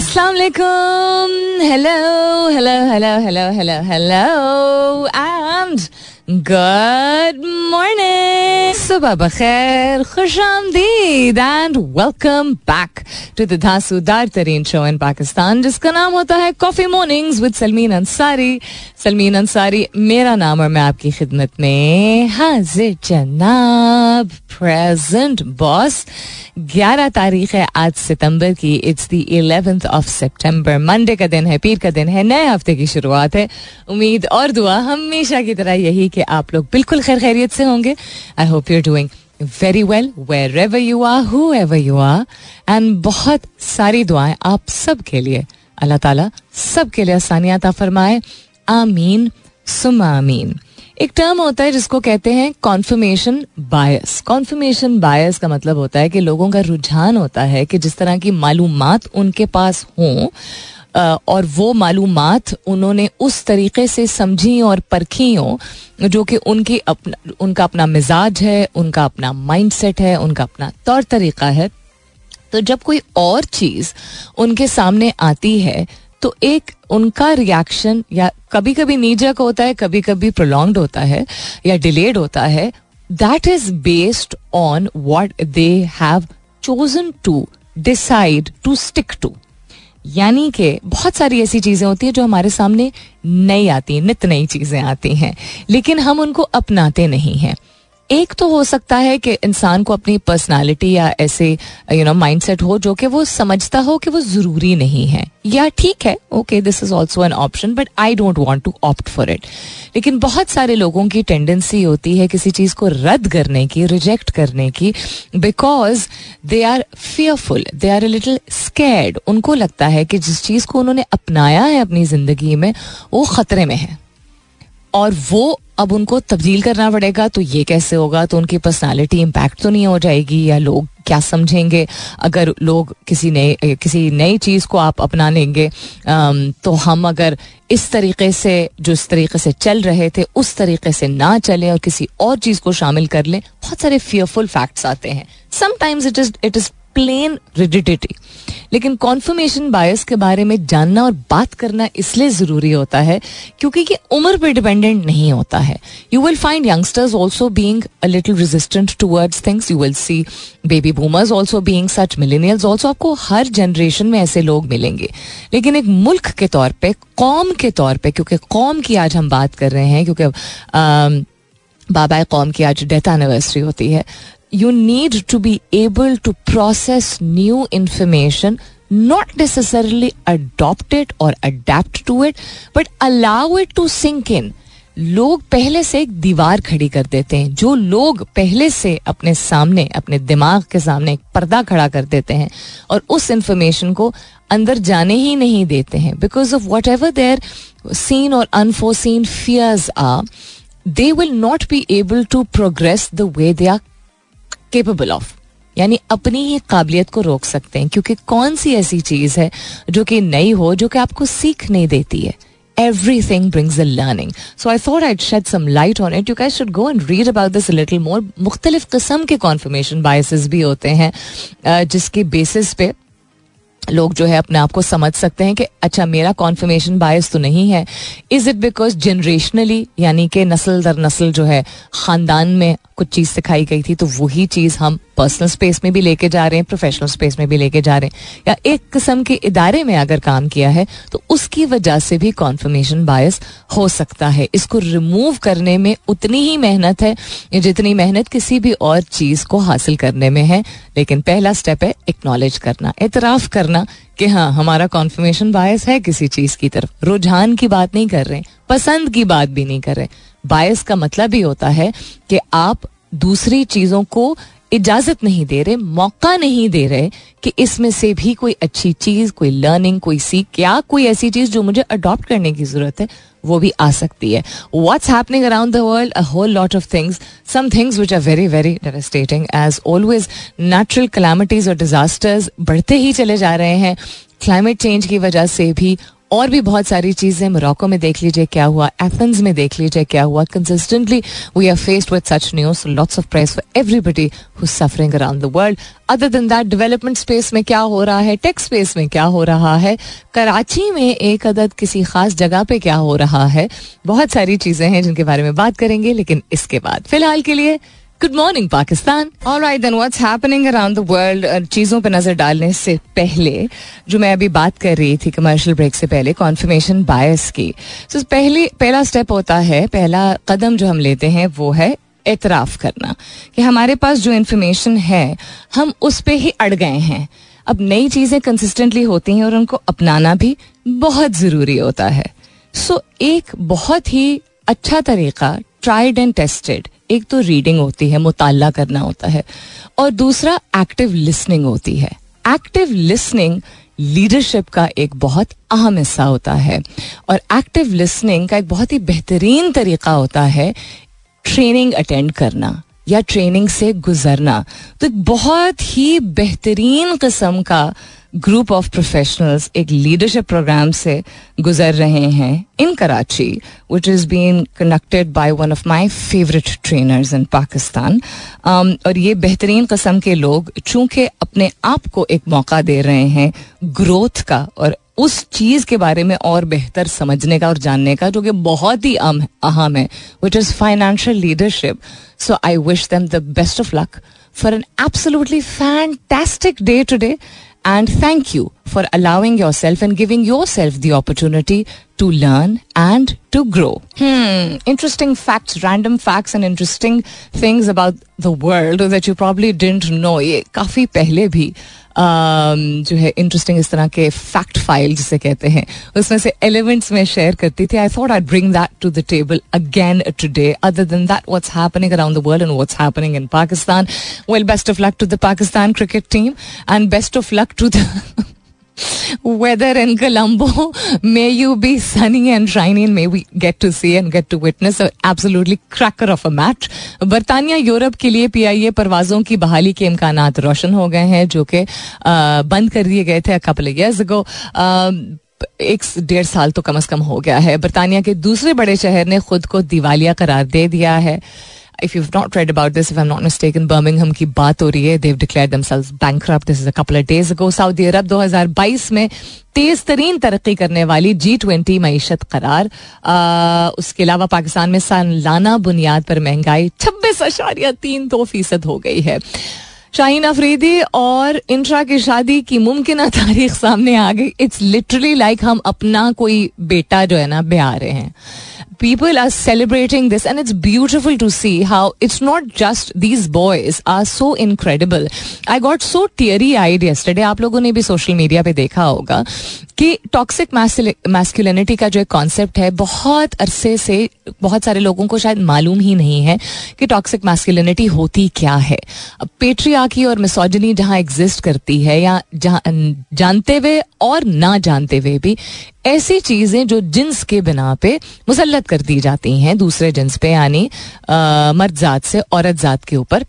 Assalamu alaikum. Hello, hello, hello, hello, hello, hello, and good morning. सुबह बखैर खुश आमदीद and welcome back to the धांसूदार तरीन show in Pakistan जिसका नाम होता है coffee mornings with Salmeen Ansari Salmeen Ansari मेरा नाम और मैं आपकी खिदमत में हाजिर जनाब प्रेजेंट बॉस 11 तारीख है आज सितंबर की it's the 11th of September Monday का दिन है पीर का दिन है नए हफ़्ते की शुरुआत है उम्मीद और दुआ हमेशा की तरह यही कि आप लोग बिल्कुल खैर खैरियत से होंगे। I hope you doing very well wherever you are whoever you are and बहुत सारी दुआएँ आप सब के लिए। अल्लाह ताला सब के लिए आसानियात फरमाए। आमीन सुमा आमीन। एक टर्म होता है जिसको कहते हैं कॉन्फर्मेशन बायस कॉन्फर्मेशन बायस का मतलब होता है कि लोगों का रुझान होता है कि जिस तरह की मालूमात उनके पास हों और वो मालूम उन्होंने उस तरीके से समझी और परखी हों, जो कि उनकी अपना उनका अपना मिजाज है, उनका अपना माइंड सेट है, उनका अपना तौर तरीका है। तो जब कोई और चीज़ उनके सामने आती है तो एक उनका रिएक्शन या कभी कभी नीजक होता है कभी कभी प्रोलॉन्ग होता है या डिलेड होता है that is based on what they have chosen to decide to stick to यानी कि बहुत सारी ऐसी चीज़ें होती हैं जो हमारे सामने नई आती हैं, नित नई चीज़ें आती हैं, लेकिन हम उनको अपनाते नहीं हैं। एक तो हो सकता है कि इंसान को अपनी पर्सनालिटी या ऐसे यू नो माइंडसेट हो जो कि वो समझता हो कि वो ज़रूरी नहीं है। या ठीक है okay this is also an option but I don't want to opt for it लेकिन बहुत सारे लोगों की टेंडेंसी होती है किसी चीज़ को रद्द करने की रिजेक्ट करने की because they are fearful they are a little scared उनको लगता है कि जिस चीज़ को उन्होंने अपनाया है अपनी ज़िंदगी में, वो ख़तरे में है। और वो अब उनको तब्दील करना पड़ेगा तो ये कैसे होगा? तो उनकी पर्सनालिटी इम्पैक्ट तो नहीं हो जाएगी, या लोग क्या समझेंगे? अगर लोग किसी नए, किसी नई चीज़ को आप अपना लेंगे तो हम अगर इस तरीके से, जो इस तरीके से चल रहे थे, उस तरीके से ना चले और किसी और चीज़ को शामिल कर लें, बहुत सारे फियरफुल फैक्ट्स आते हैं। Sometimes it is it is plain rigidity लेकिन कॉन्फर्मेशन बायस के बारे में जानना और बात करना इसलिए ज़रूरी होता है क्योंकि ये उम्र पे डिपेंडेंट नहीं होता है। You will find youngsters also being little resistant towards things you will see baby boomers also being such millennials also आपको हर जनरेशन में ऐसे लोग मिलेंगे। लेकिन एक मुल्क के तौर पर कौम के तौर पर क्योंकि कौम की आज हम बात कर रहे हैं, क्योंकि बाबा कौम की आज डेथ एनिवर्सरी होती है you need to be able to process new information, not necessarily adopt it or adapt to it, but allow it to sink in. लोग पहले से एक दीवार खड़ी कर देते हैं। जो लोग पहले से अपने सामने, अपने दिमाग के सामने एक पर्दा खड़ा कर देते हैं और उस इंफॉर्मेशन को अंदर जाने ही नहीं देते हैं। Because of whatever their seen और unforeseen fears are they will not be able to progress the way they are capable of यानी अपनी ही काबिलियत को रोक सकते हैं क्योंकि कौन सी ऐसी चीज़ है जो कि नई हो जो कि आपको सीख नहीं देती है everything brings a learning. So I thought I'd shed some light on it. You guys should go and read about this a little more. मुख्तलिफ़ किस्म के confirmation biases भी होते हैं जिसके basis पे लोग जो है अपने आप को समझ सकते हैं कि अच्छा मेरा कॉन्फर्मेशन बायस तो नहीं है। इज़ इट बिकॉज़ जनरेशनली यानी कि नस्ल दर नस्ल जो है, खानदान में कुछ चीज़ सिखाई गई थी तो वही चीज़ हम पर्सनल स्पेस में भी लेके जा रहे हैं प्रोफेशनल स्पेस में भी लेके जा रहे हैं। या एक किस्म के इदारे में अगर काम किया है तो उसकी वजह से भी कॉन्फर्मेशन बायस हो सकता है। इसको रिमूव करने में उतनी ही मेहनत है जितनी मेहनत किसी भी और चीज़ को हासिल करने में है। लेकिन पहला स्टेप है एक्नॉलेज करना एतराफ़ करना कि हाँ हमारा कॉन्फर्मेशन बायस है किसी चीज़ की तरफ़। रुझान की बात नहीं कर रहे, पसंद की बात भी नहीं कर रहे। बायस का मतलब ही होता है कि आप दूसरी चीज़ों को इजाज़त नहीं दे रहे, मौका नहीं दे रहे कि इसमें से भी कोई अच्छी चीज़, कोई लर्निंग कोई सीख क्या कोई ऐसी चीज़ जो मुझे अडॉप्ट करने की ज़रूरत है, वो भी आ सकती है। What's happening around the world a whole lot of things some things which are very very devastating as always natural calamities और डिजास्टर्स बढ़ते ही चले जा रहे हैं। क्लाइमेट चेंज की वजह से भी और भी बहुत सारी चीज़ें मोरक्को में देख लीजिए क्या हुआ, एथेंस में देख लीजिए क्या हुआ। Consistently we are faced with such news lots of price for everybody who suffering around the world other than that development space में क्या हो रहा है? टेक स्पेस में क्या हो रहा है? कराची में एक अदद किसी खास जगह पे क्या हो रहा है? बहुत सारी चीज़ें हैं जिनके बारे में बात करेंगे, लेकिन इसके बाद। फ़िलहाल के लिए good morning Pakistan all right then what's happening around the world चीज़ों पर नज़र डालने से पहले जो मैं अभी बात कर रही थी कमर्शियल ब्रेक से पहले कॉन्फर्मेशन बायस की तो so, पहले पहला स्टेप होता है पहला कदम जो हम लेते हैं वो है एतराफ़ करना कि हमारे पास जो इन्फॉर्मेशन है हम उस पर ही अड़ गए हैं अब नई चीज़ें कंसिस्टेंटली होती हैं और उनको अपनाना भी बहुत ज़रूरी होता है सो so, एक बहुत ही अच्छा तरीका ट्राइड एंड टेस्टेड एक तो रीडिंग होती है, मुताल करना होता है, और दूसरा एक्टिव लिसनिंग होती है। एक्टिव लिसनिंग लीडरशिप का एक बहुत अहम हिस्सा होता है, और एक्टिव लिसनिंग का एक बहुत ही बेहतरीन तरीका होता है ट्रेनिंग अटेंड करना। या ट्रेनिंग से गुजरना। तो एक बहुत ही बेहतरीन किस्म का ग्रुप ऑफ़ प्रोफेशनल्स एक लीडरशिप प्रोग्राम से गुजर रहे हैं in Karachi which is been conducted by one of my favourite trainers in Pakistan और ये बेहतरीन कस्म के लोग चूँकि अपने आप को एक मौका दे रहे हैं ग्रोथ का और उस चीज़ के बारे में और बेहतर समझने का और जानने का, जो कि बहुत ही अहम है which is financial leadership So I wish them the best of luck for an absolutely fantastic day today. And thank you for allowing yourself and giving yourself the opportunity to learn and to grow. Hmm, interesting facts, random facts, and interesting things about the world that you probably didn't know. ये काफ़ी पहले भी जो है interesting इस तरह के fact file जिसे कहते हैं उसमें से एलिमेंट्स में शेयर करती थी I thought I bring that to the table again today other than that what's happening around the world and what's happening in Pakistan well best of luck to the Pakistan cricket team and best of luck to the Colombo. May you be sunny and shiny and may we get to see and get to witness an absolutely cracker of a match. बरतानिया, Europe के लिए PIA परवाजों की बहाली के इम्कान रोशन हो गए हैं, जो कि बंद कर दिए गए थे कपल ईयर्स अगो एक डेढ़ साल तो कम अज कम हो गया है बरतानिया के दूसरे बड़े शहर ने खुद को दिवालिया करार दे दिया है if you've not read about this, if I'm not mistaken, Birmingham की बात हो रही है. Declared themselves bankrupt. This is a couple of days ago. Saudi Arab 2022 में तेज तरीन तरक्की करने वाली जी ट्वेंटी मीशत करार. आ, उसके अलावा पाकिस्तान में सालाना बुनियाद पर महँगाई छब्बीस अशारिया तीन दो फ़ीसद हो गई है. शाहीन अफरीदी और इंट्रा की शादी की मुमकिन तारीख सामने आ गई. इट्स लिटरली लाइक हम अपना कोई बेटा जो है ना ब्याह रहे हैं. People are celebrating this and it's beautiful to see how it's not just these boys are so incredible. I got so teary eyed yesterday. आप लोगों ने भी सोशल मीडिया पे देखा होगा कि टॉक्सिक मैस्कुलिनिटी का जो एक कॉन्सेप्ट है, बहुत अरसे से बहुत सारे लोगों को शायद मालूम ही नहीं है कि टॉक्सिक मैस्कुलिनिटी होती क्या है। अब पेट्रियाकी और मिसोजनी जहाँ एग्जिस्ट करती है या जहाँ, जानते हुए और ना जानते हुए भी ऐसी चीज़ें जो जिन्स के बिना पे मुसलत कर दी जाती हैं दूसरे जिन्स पे, यानी मर्द जात से औरत जात के ऊपर।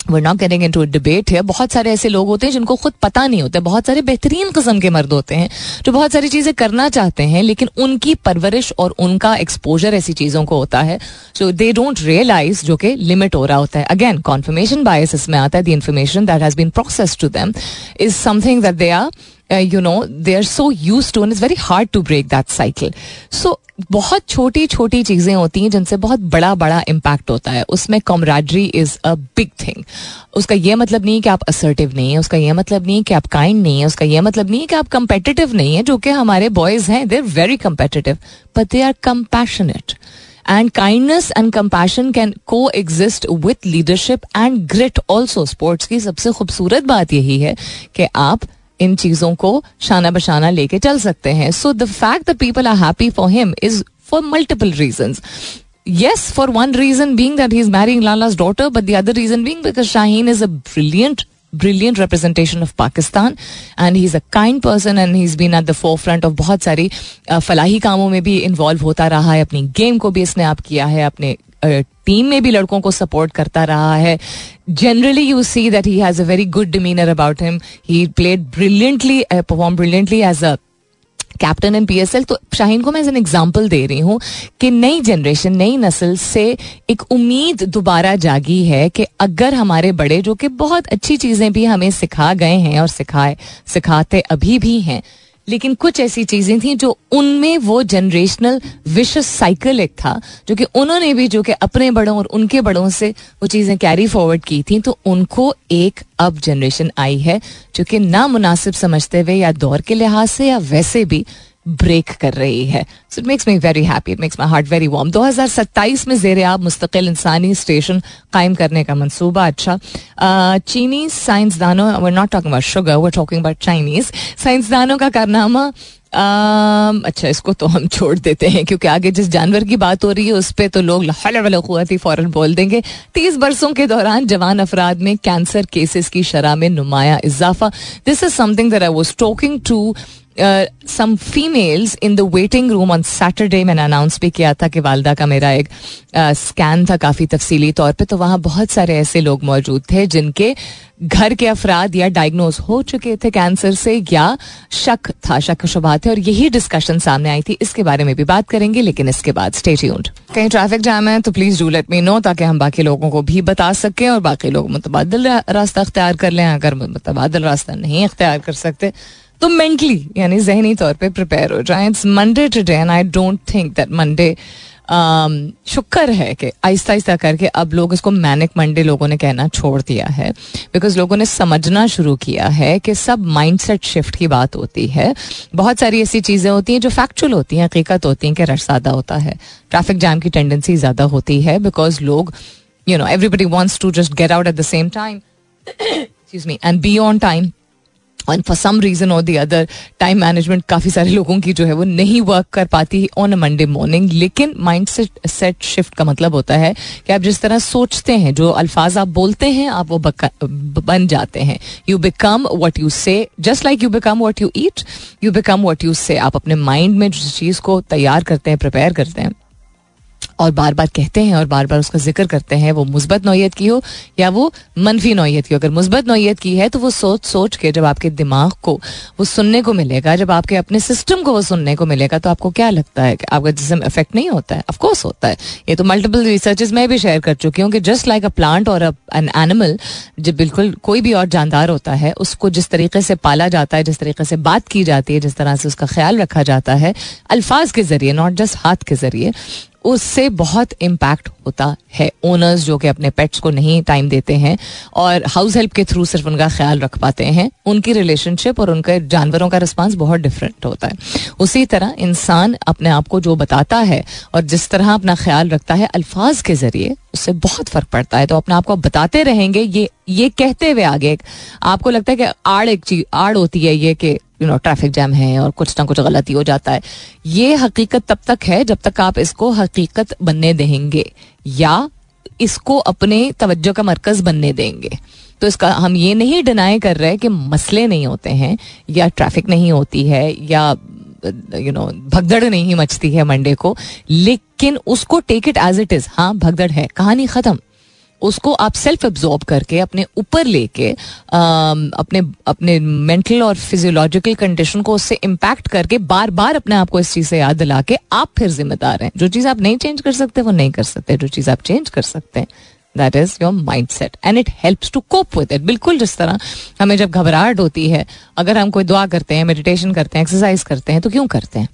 We're not getting into debate है बहुत सारे ऐसे लोग होते हैं जिनको खुद पता नहीं होता बहुत सारे बेहतरीन कस्म के मर्द होते हैं जो बहुत सारी चीज़ें करना चाहते हैं, लेकिन उनकी परवरिश और उनका एक्सपोजर ऐसी चीज़ों को होता है। सो दे डोंट रियलाइज़ जो कि लिमिट हो रहा होता है। अगेन कॉन्फर्मेशन बायस इसमें आता है। The information that has been process to them is something that they are you know they are so used to is very hard to break that cycle so बहुत छोटी छोटी चीज़ें होती हैं जिनसे बहुत बड़ा बड़ा इम्पैक्ट होता है। उसमें camaraderie is a big thing उसका यह मतलब नहीं है कि आप असर्टिव नहीं है, उसका यह मतलब नहीं है कि आप काइंड नहीं है, उसका यह मतलब नहीं है कि आप कंपेटिटिव नहीं है, जो कि हमारे बॉयज़ हैं they are very competitive but they are compassionate and kindness and compassion can coexist with leadership and grit also sports की सबसे खूबसूरत बात यही है कि आप इन चीज़ों को शाना बशाना लेके चल सकते हैं so the fact the people are happy for him is for multiple reason yes, for one reason being that he's marrying Lala's daughter, but the other reason being because Shaheen is a brilliant, brilliant representation of Pakistan and he's a kind person and he's been at the forefront of बहुत सारी फलाही कामों में भी involve होता रहा है अपनी game को भी इसने आप किया है अपने टीम में भी लड़कों को सपोर्ट करता रहा है। Generally you see that he has a very good demeanour about him he played brilliantly perform brilliantly as a captain and PSL तो शाहीन को मैं एज एन एग्ज़ाम्पल दे रही हूँ कि नई जनरेशन नई नस्ल से एक उम्मीद दोबारा जागी है कि अगर हमारे बड़े, जो कि बहुत अच्छी चीज़ें भी हमें सिखा गए हैं और सिखाए, सिखाते अभी भी हैं लेकिन कुछ ऐसी चीज़ें थी जो उनमें वो जनरेशनल विश साइकिल एक था, जो कि उन्होंने भी, जो कि अपने बड़ों और उनके बड़ों से वो चीज़ें कैरी फॉरवर्ड की थी तो उनको एक अब जनरेशन आई है, जो कि नामुनासिब समझते हुए या दौर के लिहाज से या वैसे भी ब्रेक कर रही है so it makes me very happy it makes my heart very warm 2027 में जेर आब मुस्तकिल इंसानी स्टेशन कायम करने का मनसूबा अच्छा चीनी साइंसदानों we're not talking about sugar we're talking about Chinese साइंसदानों का कारनामा अच्छा इसको तो हम छोड़ देते हैं, क्योंकि आगे जिस जानवर की बात हो रही है, उस पर तो लोग ही फ़ौरन बोल देंगे। तीस बरसों के दौरान जवान अफराद में कैंसर केसेस की शराह में नुमाया इजाफा। This is something that I was talking to some females in the waiting room on Saturday मैंने अनाउंस भी किया था कि वालदा का मेरा एक स्कैन uh, था काफ़ी तफसीली तौर पे तो वहाँ बहुत सारे ऐसे लोग मौजूद थे जिनके घर के अफराद या डायग्नोज हो चुके थे कैंसर से या शक था शक शुबा थे और यही डिस्कशन सामने आई थी। इसके बारे में भी बात करेंगे लेकिन इसके बाद स्टे ट्यून्ड कहीं ट्रैफ़िक जाम है तो please do let me know ताकि हम बाकी लोगों को भी बता सकें और बाकी लोग मुतबादल रास्ता अख्तियार कर लें। अगर मुतबादल रास्ता नहीं अख्तियार कर सकते तो मेंटली यानी जहनी तौर पे प्रिपेयर हो जाए। It's Monday today and I don't think that Monday शुक्र है कि आहिस्ता आहिस्ता करके अब लोग इसको मैनिक मंडे लोगों ने कहना छोड़ दिया है। बिकॉज़ लोगों ने समझना शुरू किया है कि सब माइंडसेट शिफ्ट की बात होती है। बहुत सारी ऐसी चीज़ें होती हैं जो फैक्चुअल होती हैं, हकीकत होती हैं कि रश ज़्यादा होता है। ट्रैफ़िक जाम की टेंडेंसी ज़्यादा होती है बिकॉज़ लोग you know everybody wants to just get out at the same time and be on time and for some reason और दी अदर टाइम मैनेजमेंट काफ़ी सारे लोगों की जो है वो नहीं वर्क कर पाती ऑन अ मंडे मॉर्निंग लेकिन माइंड सेट सेट शिफ्ट का मतलब होता है कि आप जिस तरह सोचते हैं, जो अल्फाज आप बोलते हैं, आप वो बन जाते हैं. You become what you say just like you become what you eat you become what you say आप अपने माइंड में जिस चीज़ को तैयार करते हैं प्रिपेयर करते हैं. और बार बार कहते हैं और बार बार उसका ज़िक्र करते हैं, वो मुस्बत नौीयत की हो या वो मनफी नौीयत की हो। अगर मुस्बत नौीयत की है तो वो सोच सोच के जब आपके दिमाग को वो सुनने को मिलेगा, जब आपके अपने सिस्टम को वो सुनने को मिलेगा तो आपको क्या लगता है कि आपका जिसम इफ़ेक्ट नहीं होता है? ऑफकोर्स होता है। ये तो मल्टीपल रिसर्चेज मैं भी शेयर कर चुकी हूँ कि जस्ट लाइक अ प्लांट और एन एनिमल जब बिल्कुल कोई भी और जानदार होता है, उसको जिस तरीके से पाला जाता है, जिस तरीके से बात की जाती है, जिस तरह से उसका ख्याल रखा जाता है, अल्फाज के ज़रिए नॉट जस्ट हाथ के ज़रिए उससे बहुत इम्पैक्ट होता है ओनर्स जो कि अपने पेट्स को नहीं टाइम देते हैं और हाउस हेल्प के थ्रू सिर्फ़ उनका ख्याल रख पाते हैं, उनकी रिलेशनशिप और उनके जानवरों का रिस्पांस बहुत डिफरेंट होता है। उसी तरह इंसान अपने आप को जो बताता है और जिस तरह अपना ख्याल रखता है अल्फाज के ज़रिए, उससे बहुत फ़र्क पड़ता है। तो अपने आप को बताते रहेंगे, ये ये कहते हुए आगे आपको लगता है कि आड़ एक चीज़, आड़ होती है ये कि यू नो ट्रैफ़िक जैम है और कुछ ना कुछ गलती हो जाता है। ये हकीकत तब तक है जब तक आप इसको हकीकत बनने देंगे या इसको अपने तवज्जो का मरकज बनने देंगे। तो इसका हम ये नहीं डिनाई कर रहे कि मसले नहीं होते हैं या ट्रैफ़िक नहीं होती है या यू नो भगदड़ नहीं मचती है मंडे को, लेकिन उसको take it as it is हाँ भगदड़ है, कहानी खत्म। उसको आप सेल्फ एब्जॉर्ब करके, अपने ऊपर लेके अपने अपने मेंटल और फिजियोलॉजिकल कंडीशन को उससे इम्पैक्ट करके बार बार अपने आप को इस चीज़ से याद दिला के आप फिर जिम्मेदार हैं। जो चीज़ आप नहीं चेंज कर सकते, वो नहीं कर सकते। जो चीज़ आप चेंज कर सकते हैं that is your mindset and it helps to cope with it बिल्कुल जिस तरह हमें जब घबराहट होती है, अगर हम कोई दुआ करते हैं मेडिटेशन करते हैं एक्सरसाइज करते हैं तो क्यों करते हैं?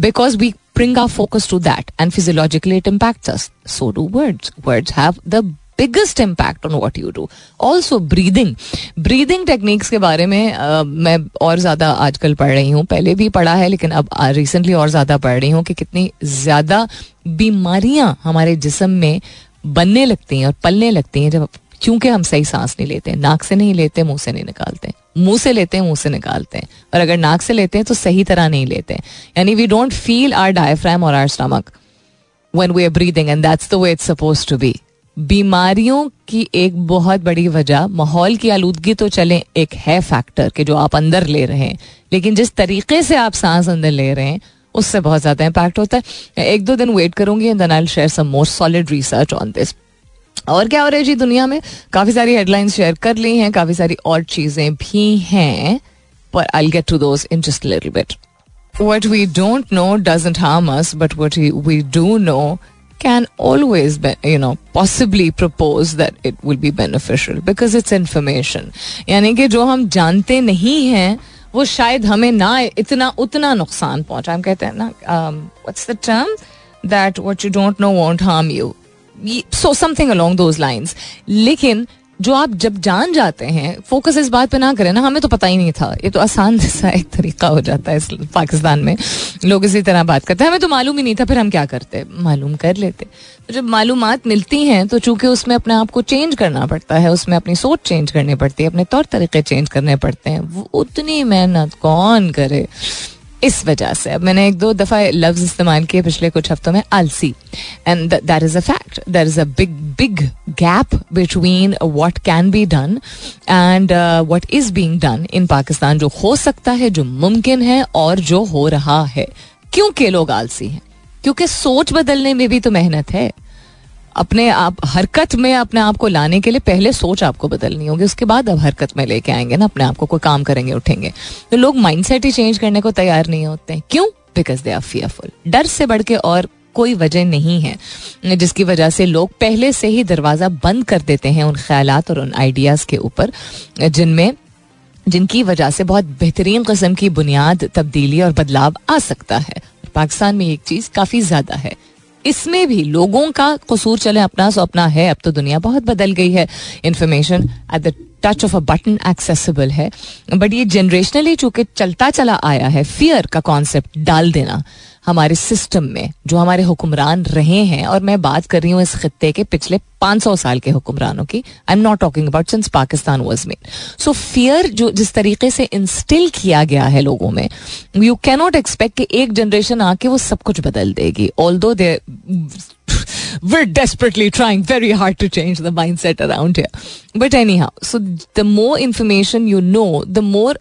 Because we our focus to that and physiologically it impacts us. So do words. Words have the biggest impact on what you do also breathing breathing techniques के बारे में uh, मैं और ज़्यादा आजकल पढ़ रही हूँ। पहले भी पढ़ा है लेकिन अब रिसेंटली और ज़्यादा पढ़ रही हूँ कि कितनी ज़्यादा बीमारियाँ हमारे जिसम में बनने लगती हैं और पलने लगती हैं जब क्योंकि हम सही सांस नहीं लेते नाक से नहीं लेते मुँह से नहीं निकालते। मुँह से लेते हैं मुँह से निकालते हैं। और अगर नाक से लेते हैं तो सही तरह नहीं लेते यानी we don't feel our diaphragm और our stomach when we are breathing and that's the way it's supposed to be बीमारियों की एक बहुत बड़ी वजह माहौल की आलूदगी तो चले एक है फैक्टर कि जो आप अंदर ले रहे हैं। लेकिन जिस तरीके से आप सांस अंदर ले रहे हैं उससे बहुत ज़्यादा इम्पैक्ट होता है। एक दो दिन वेट करूँगी and I share some more solid research on this और क्या हो रहा है जी दुनिया में? काफ़ी सारी हेडलाइंस शेयर कर ली हैं काफ़ी सारी और चीज़ें भी हैं पर I get to those in just little bit we don't know doesn't harm us, but what we, we do know can always be, you know possibly propose that it will be beneficial because it's information. यानी कि जो हम जानते नहीं हैं वो शायद हमें ना इतना उतना नुकसान पहुँचा हम कहते हैं ना what's the term that what you don't know won't harm you so something along those lines लेकिन जो आप जब जान जाते हैं फोकस इस बात पे ना करें ना, हमें तो पता ही नहीं था। ये तो आसान सा एक तरीका हो जाता है इस पाकिस्तान में। लोग इसी तरह बात करते हैं। हमें तो मालूम ही नहीं था, फिर हम क्या करते? मालूम कर लेते। तो जब मालूम मिलती हैं तो चूँकि उसमें अपने आप को चेंज करना पड़ता है, उसमें अपनी सोच चेंज करनी पड़ती है, अपने तौर तरीके चेंज करने पड़ते हैं, वो उतनी मेहनत कौन करे? इस वजह से अब मैंने एक दो दफ़ा लफ्ज इस्तेमाल किए पिछले कुछ हफ्तों में, आलसी। And that is a fact that is a big big gap between what can be done and what is being done in Pakistan जो हो सकता है, जो मुमकिन है और जो हो रहा है। क्योंकि लोग आलसी हैं? क्योंकि सोच बदलने में भी तो मेहनत है। अपने आप, हरकत में अपने आप को लाने के लिए पहले सोच आपको बदलनी होगी, उसके बाद अब हरकत में लेके आएँगे ना, अपने आप को, कोई काम करेंगे, उठेंगे। तो लोग माइंडसेट ही चेंज करने को तैयार नहीं होते हैं। क्यों? बिकॉज़ दे आर फियरफुल डर से बढ़ के और कोई वजह नहीं है, जिसकी वजह से लोग पहले से ही दरवाज़ा बंद कर देते हैं उन ख्याल और उन आइडियाज़ के ऊपर, जिनमें, जिनकी वजह से बहुत बेहतरीन कस्म की बुनियाद, तब्दीली और बदलाव आ सकता है। पाकिस्तान में एक चीज़ काफ़ी ज़्यादा है इसमें भी लोगों का कसूर चले, अपना सो अपना है। अब तो दुनिया बहुत बदल गई है। Information at the touch of a button accessible है। बट ये जनरेशनली चूँकि चलता चला आया है। फियर का कॉन्सेप्ट डाल देना। हमारे सिस्टम में जो हमारे हुक्मरान रहे हैं और मैं बात कर रही हूँ इस खत्ते के पिछले 500 साल के हुक्मरानों की I am not talking about since Pakistan was made so fear जो जिस तरीके से इंस्टिल किया गया है लोगों में यू कैनॉट एक्सपेक्ट कि एक जनरेशन आके वो सब कुछ बदल देगी although they we're desperately trying very hard to change the mindset around here. But anyhow, so the more information you know, the more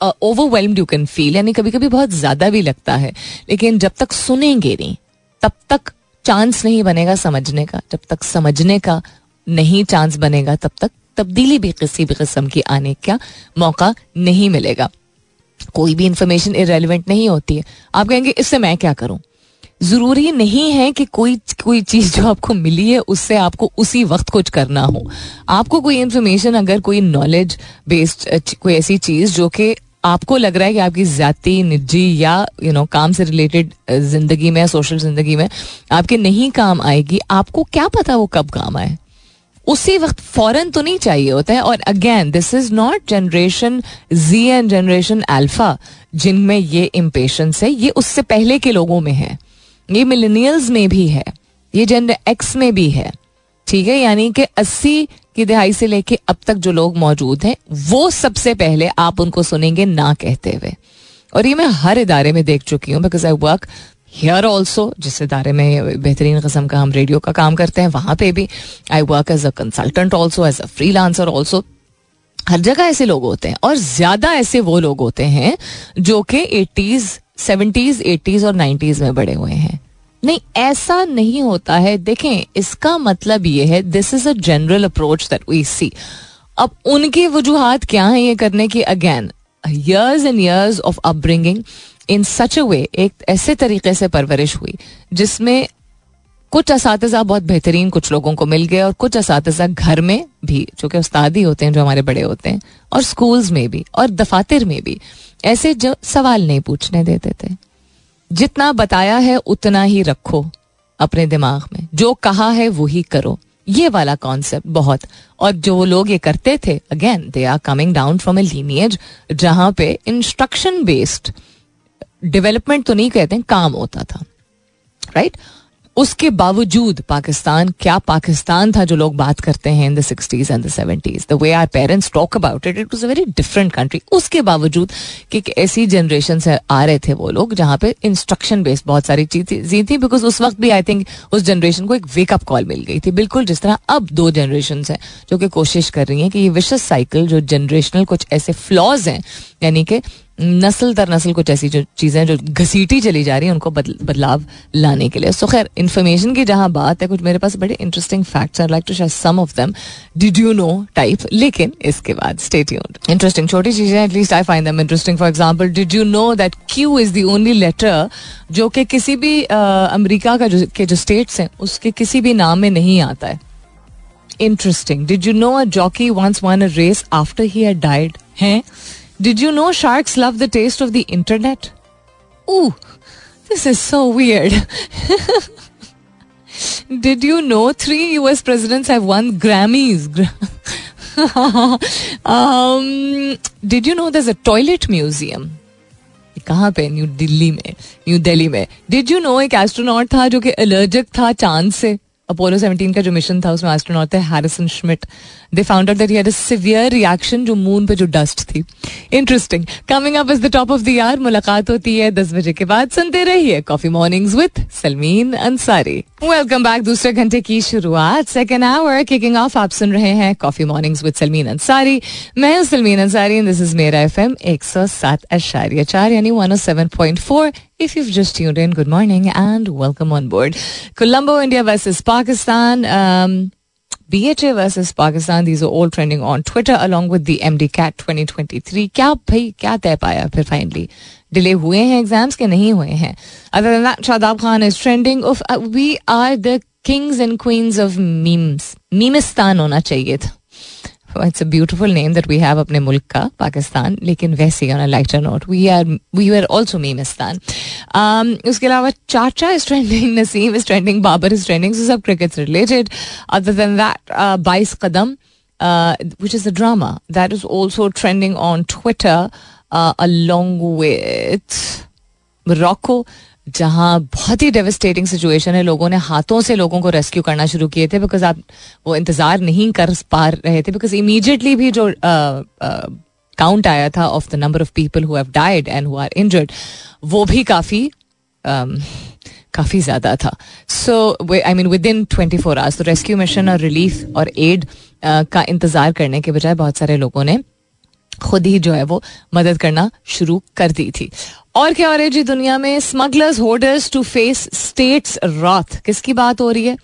overwhelmed you can feel यानी कभी कभी बहुत ज़्यादा भी लगता है, लेकिन जब तक सुनेंगे नहीं, तब तक चांस नहीं बनेगा समझने का, जब तक समझने का नहीं चांस बनेगा, तब तक तब्दीली भी किसी भी किस्म की आने का मौका नहीं मिलेगा। कोई भी इंफॉर्मेशन इरेलीवेंट नहीं होती है। आप कहेंगे, इससे मैं क्या करूँ? ज़रूरी नहीं है कि कोई कोई चीज़ जो आपको मिली है, उससे आपको उसी वक्त कुछ करना हो। आपको कोई इंफॉर्मेशन अगर कोई नॉलेज बेस्ड कोई ऐसी चीज़ जो कि आपको लग रहा है कि आपकी जाति निजी या यू you नो know, काम से रिलेटेड ज़िंदगी में सोशल ज़िंदगी में आपके नहीं काम आएगी आपको क्या पता वो कब काम आए? उसी वक्त फ़ौरन तो नहीं चाहिए होता है। और again this is not generation Z and generation alpha जिनमें ये इम्पेशंस है। ये उससे पहले के लोगों में है। ये मिलेनियल्स में भी है। ये जेंडर एक्स में भी है। ठीक है? यानी कि अस्सी की दिहाई से लेके अब तक जो लोग मौजूद हैं, वो सबसे पहले आप उनको सुनेंगे ना कहते हुए। और ये मैं हर इदारे में देख चुकी हूँ because I work here also जिस इदारे में बेहतरीन कस्म का हम रेडियो का काम करते हैं, वहाँ पे भी I work as a consultant also as a freelancer also हर जगह ऐसे लोग होते हैं, और ज़्यादा ऐसे वो लोग होते हैं, जो कि एटीज सेवेंटीज एटीज और नाइन्टीज में बड़े हुए हैं। नहीं, ऐसा नहीं होता है। देखें, इसका मतलब ये है this is a general approach that we see अब उनके वजूहत क्या है ये करने की? Again years and years of upbringing in such a way एक ऐसे तरीके से परवरिश हुई, जिसमें कुछ इस बहुत बेहतरीन कुछ लोगों को मिल गए और कुछ इस घर में भी जो कि उस्ताद ही होते हैं जो हमारे बड़े होते हैं, और स्कूल्स में भी, और दफातर में भी, ऐसे जो सवाल नहीं पूछने देते थे। जितना बताया है, उतना ही रखो अपने दिमाग में। जो कहा है वो ही करो। ये वाला कॉन्सेप्ट बहुत। और जो लोग ये करते थे again they are coming down from a lineage जहाँ पे इंस्ट्रक्शन बेस्ड डेवलपमेंट तो नहीं कहते, काम होता था। Right right? उसके बावजूद पाकिस्तान, क्या पाकिस्तान था जो लोग बात करते हैं in the sixties and the seventies the way our parents talk about it it was a very different country उसके बावजूद कि ऐसी जनरेशन से आ रहे थे वो लोग जहाँ पे इंस्ट्रक्शन बेस्ड बहुत सारी चीज़ें थी बिकॉज़ उस वक्त भी आई थिंक उस जनरेशन को एक वेकअप कॉल मिल गई थी। बिल्कुल जिस तरह अब दो जनरेशन है जो कि कोशिश कर रही हैं कि ये विशेष साइकिल जो जनरेशनल कुछ ऐसे फ्लॉज हैं, यानी कि नस्ल दर नस्ल कुछ ऐसी जो चीज़ें जो घसीटी चली जा रही हैं उनको बदल, बदलाव लाने के लिए। सो खैर इन्फॉर्मेशन की जहाँ बात है कुछ मेरे पास बड़े interesting facts like to share some of them did you know type लेकिन इसके बाद स्टेट इंटरेस्टिंग छोटी चीज़ें at least I find them interesting for example did you know that Q is the only letter जो कि किसी भी अमरीका का जो के जो स्टेट्स हैं उसके किसी भी नाम में नहीं आता है। Interesting did you know a jockey once won a race after he had died हैं? Did you know shark love the taste of the internet ऊ this is so weird did you know three U S presidents have did you know the toilet museum कहाँ पे? New Delhi में new Delhi में. Did you know एक astronaut था जो कि allergic था चाँद से? अपोलो 17 का जो मिशन था, उसमें एस्ट्रोनॉट थे Harrison Schmitt they found out that he severe reaction जो मून पे जो डस्ट थी. Interesting coming up is the top of the year मुलाकात होती है दस बजे के बाद. सुनते रहिए coffee mornings with Salmeen Ansari welcome back दूसरे घंटे की शुरुआत. सेकेंड आवर किकिंग ऑफ़ आप सुन रहे हैं coffee mornings with Salmeen Ansari मैं हूँ सलमीन अंसारी दिस इज़ मेरा एफ़ एम एक सौ सात अशारिया चार यानी one seven point four if you just tuned in good morning and welcome on board Colombo, India versus Pakistan. BHA versus Pakistan. These are all trending on Twitter along with the MD Cat 2023. क्या भाई, क्या तय पाया फिर finally delay हुए हैं exams के नहीं हुए हैं other Shadab Khan is trending of we are the kings and queens of memes मीमिस्तान होना चाहिए था it's a beautiful name that we have अपने मुल्क का पाकिस्तान लेकिन वैसे on a lighter note we are we are also मीमिस्तान उसके अलावा चाचा is trending Naseem is trending Babar is trending सब cricket related other than that बाईस कदम which is a drama that is also trending on Twitter uh, along with Morocco. जहाँ बहुत ही devastating situation है, लोगों ने हाथों से लोगों को रेस्क्यू करना शुरू किए थे बिकॉज़ आप वो इंतज़ार नहीं कर पा रहे थे बिकॉज़ इमीजिएटली भी जो काउंट आया था of the number of people who have died and who are injured वो भी काफ़ी काफ़ी ज़्यादा था। So I mean within twenty four hours तो रेस्क्यू मिशन और रिलीफ और एड का इंतज़ार करने के बजाय बहुत सारे लोगों ने खुद ही जो है वो मदद करना शुरू कर दी थी। और क्या हो रहा है जी दुनिया में? Smugglers hoarders to face state's wrath किसकी बात हो रही है?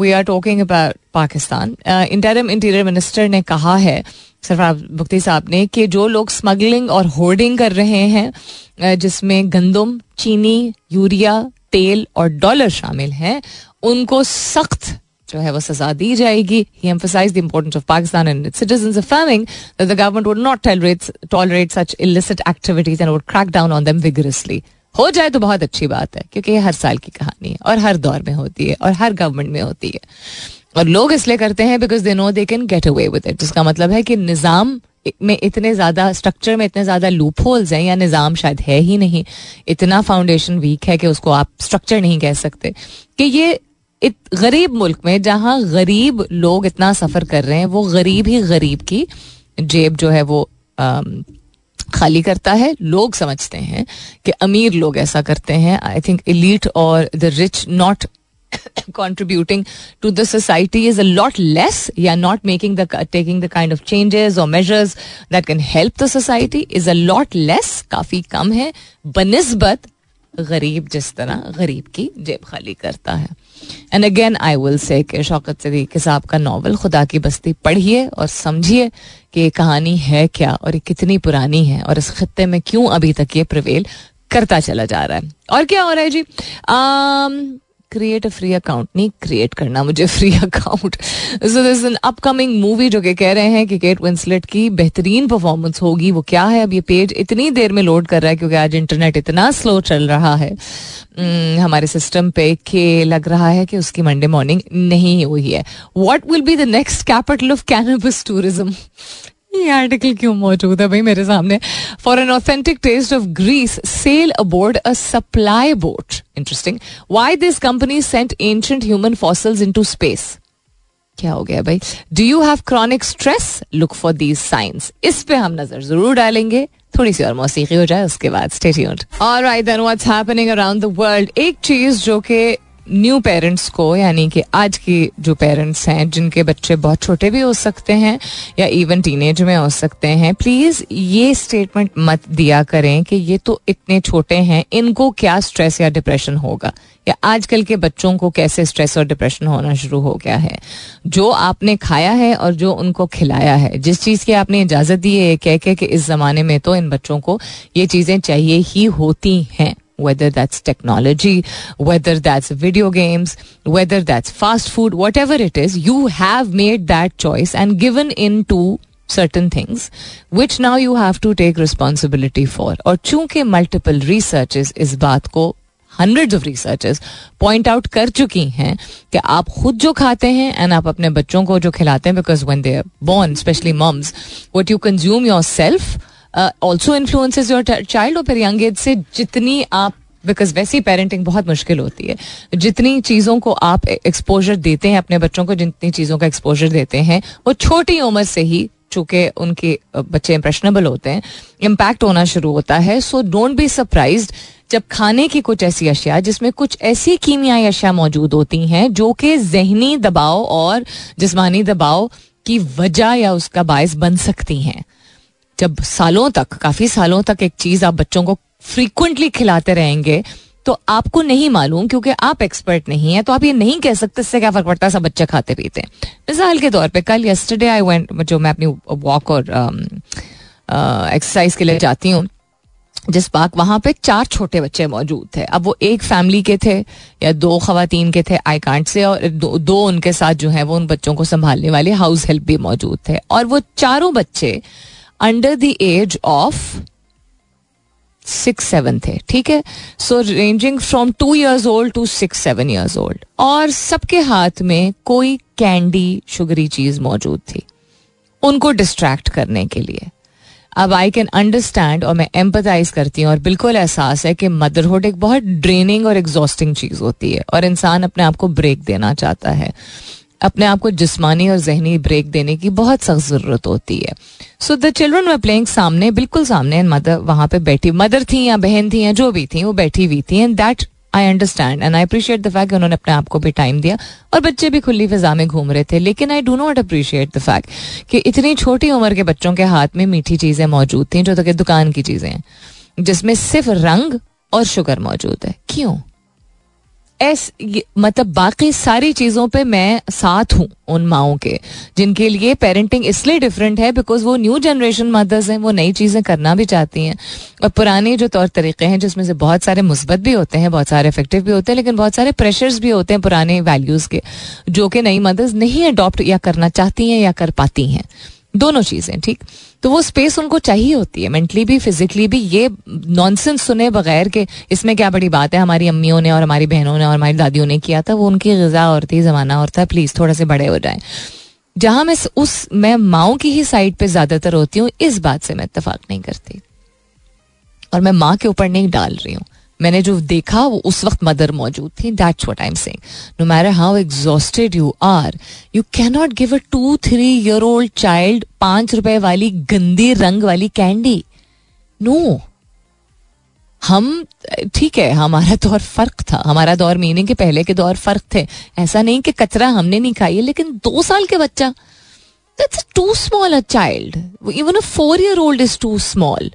We are talking about Pakistan. Interim interior minister ने कहा है, सरफराज मुफ्ती साहब ने, कि जो लोग स्मगलिंग और होर्डिंग कर रहे हैं जिसमें गंदम, चीनी, यूरिया, तेल और डॉलर शामिल हैं, उनको सख्त जो है, वो सजा दी जाएगी। ही emphasized the importance of Pakistan and its citizens affirming that the government would not tolerate tolerate such illicit activities and would crack down on them vigorously. हो जाए तो बहुत अच्छी बात है, क्योंकि ये हर साल की कहानी है और हर दौर में होती है और हर गवर्नमेंट में होती है। और लोग इसलिए करते हैं because they know they can get away with it जिसका मतलब है कि निज़ाम में इतने ज़्यादा स्ट्रक्चर में इतने ज़्यादा लूप होल्स हैं या निज़ाम शायद है ही नहीं। इतना फाउंडेशन वीक है कि उसको आप स्ट्रक्चर नहीं कह सकते। कि ये इत, गरीब मुल्क में जहाँ गरीब लोग इतना सफ़र कर रहे हैं, वो गरीब ही गरीब की जेब जो है वो खाली करता है। लोग समझते हैं कि अमीर लोग ऐसा करते हैं। आई थिंक इलीट और the rich not contributing to the society is a lot less या not making the taking the kind of changes और measures that can help the society is a lot less काफ़ी कम है। बनस्बत गरीब जिस तरह गरीब की जेब खाली करता है। And again I will say कि शौकत सदीक साहब का नावल खुदा की बस्ती पढ़िए और समझिए कि ये कहानी है क्या और ये कितनी पुरानी है और इस खत्े में क्यों अभी तक ये प्रवेल करता चला जा रहा है। और क्या हो रहा है जी? आम, क्रिएट अ फ्री अकाउंट नहीं क्रिएट करना मुझे free account so this an upcoming movie जो कि कह रहे हैं कि केट विंसलेट की बेहतरीन परफॉर्मेंस होगी वो क्या है? अब ये पेज इतनी देर में लोड कर रहा है क्योंकि आज इंटरनेट इतना स्लो चल रहा है। hmm, हमारे सिस्टम पे कि लग रहा है कि उसकी मंडे मॉर्निंग नहीं हुई है। What will be the next capital of canvas tourism ये आर्टिकल क्यों मौजूद है भाई मेरे सामने? For an authentic taste of Greece sail aboard a supply boat interesting why this company sent ancient human fossils into space क्या हो गया भाई? Do you have chronic stress look for these science इस पे हम नज़र ज़रूर डालेंगे। थोड़ी सी और मौसीकी हो जाए, उसके बाद stay tuned alright then what's happening around the world एक चीज़ जो कि न्यू पेरेंट्स को, यानी कि आज के जो पेरेंट्स हैं, जिनके बच्चे बहुत छोटे भी हो सकते हैं, या इवन टीनेज में हो सकते हैं प्लीज़ ये स्टेटमेंट मत दिया करें कि ये तो इतने छोटे हैं, इनको क्या स्ट्रेस या डिप्रेशन होगा? या आजकल के बच्चों को कैसे स्ट्रेस और डिप्रेशन होना शुरू हो गया है? जो आपने खाया है और जो उनको खिलाया है, जिस चीज़ की आपने इजाज़त दी है कह के कि इस ज़माने में तो इन बच्चों को ये चीज़ें चाहिए ही होती हैं। Whether that's technology, whether that's video games, whether that's fast food, whatever it is, you have made that choice and given in to certain things which now you have to take responsibility for. और चूँकि multiple researches इस बात को hundreds of researchers point out कर चुकी हैं कि आप खुद जो खाते हैं एंड आप अपने बच्चों को जो खिलाते हैं because when they born specially moms what you consume yourself also influences your child और फिर यंग एज से जितनी आप बिकॉज़ वैसी पेरेंटिंग बहुत मुश्किल होती है, जितनी चीज़ों को आप एक्सपोजर देते हैं अपने बच्चों को, जितनी चीज़ों का एक्सपोजर देते हैं, वो छोटी उम्र से ही चूँकि उनके बच्चे इंप्रेशनेबल होते हैं इम्पैक्ट होना शुरू होता है सो डोंट बी सरप्राइज़ जब खाने की कुछ ऐसी अशिया, जिसमें कुछ ऐसी कीमियाई अशिया मौजूद होती हैं, जो कि जहनी दबाव और जिसमानी दबाव की वजह या उसका बायस बन सकती हैं। जब सालों तक काफ़ी सालों तक एक चीज़ आप बच्चों को फ्रीक्वेंटली खिलाते रहेंगे तो आपको नहीं मालूम क्योंकि आप एक्सपर्ट नहीं है तो आप ये नहीं कह सकते इससे क्या फ़र्क पड़ता है सब बच्चे खाते पीते हैं। मिसाल के तौर पे कल यस्टरडे आई वेंट जो मैं अपनी वॉक और एक्सरसाइज um, uh, के लिए जाती हूँ जिस पाक वहाँ पे चार छोटे बच्चे मौजूद थे। अब वो एक फैमिली के थे या दो खातन के थे आई कांट से और दो, दो उनके साथ जो है वो उन बच्चों को संभालने वाले हाउस हेल्प भी मौजूद थे। और वो चारों बच्चे under the age of six seven थे, ठीक है? So ranging from two years old to six seven years old और सबके हाथ में कोई कैंडी शुगरी चीज़ मौजूद थी, उनको डिस्ट्रैक्ट करने के लिए। अब आई कैन अंडरस्टैंड और मैं एम्पथाइज करती हूँ और बिल्कुल एहसास है कि मदरहुड एक बहुत ड्रेनिंग और एग्जॉस्टिंग चीज़ होती है और इंसान अपने आप को ब्रेक देना चाहता है। अपने आप को जिस्मानी और जहनी ब्रेक देने की बहुत सख्त ज़रूरत होती है। So the children were playing सामने, बिल्कुल सामने मदर वहाँ पे बैठी मदर थी या बहन थी या जो भी थी, वो बैठी हुई थी and that I understand and I appreciate the fact उन्होंने अपने आप को भी टाइम दिया, और बच्चे भी खुली फिजा में घूम रहे थे, लेकिन I do not appreciate the fact कि इतनी छोटी उम्र के बच्चों के हाथ में मीठी चीज़ें मौजूद थी, जो तो कि दुकान की चीज़ें हैं, जिसमें सिर्फ़ रंग और शुगर मौजूद है। क्यों? एस मतलब बाकी सारी चीज़ों पे मैं साथ हूँ उन माओ के, जिनके लिए पेरेंटिंग इसलिए डिफरेंट है बिकॉज़ वो न्यू जनरेशन मदर्स हैं, वो नई चीज़ें करना भी चाहती हैं। और पुराने जो तौर तरीके हैं, जिसमें से बहुत सारे मुस्बत भी होते हैं, बहुत सारे इफ़ेक्टिव भी होते हैं, लेकिन बहुत सारे प्रेशर्स भी होते हैं पुराने वैल्यूज़ के, जो कि नई मदर्स नहीं अडॉप्ट या करना चाहती हैं या कर पाती हैं। दोनों चीज़ें, ठीक? तो वो स्पेस उनको चाहिए होती है मेंटली भी फिजिकली भी, ये नॉनसेंस सुने बगैर के इसमें क्या बड़ी बात है? हमारी अम्मियों ने और हमारी बहनों ने और हमारी दादियों ने किया था, वो उनकी गजा और थी, जमाना और था प्लीज़ थोड़ा से बड़े हो जाए। जहाँ मैं उस, मैं माओ की ही साइड पर ज़्यादातर होती हूँ, इस बात से मैं इतफाक नहीं करती। और मैं माँ के ऊपर नहीं डाल रही हूँ। मैंने जो देखा, वो उस वक्त मदर मौजूद थी that's what I am saying no matter how exhausted you are you can not give a two three year old child पाँच रुपए वाली गंदी रंग वाली कैंडी नो no. हम, ठीक है, हमारा दौर फ़र्क था. हमारा दौर मीनिंग के पहले के दौर फ़र्क थे. ऐसा नहीं कि कचरा हमने नहीं खाई है, लेकिन दो साल के बच्चा. That's too small a child even a four year old is too small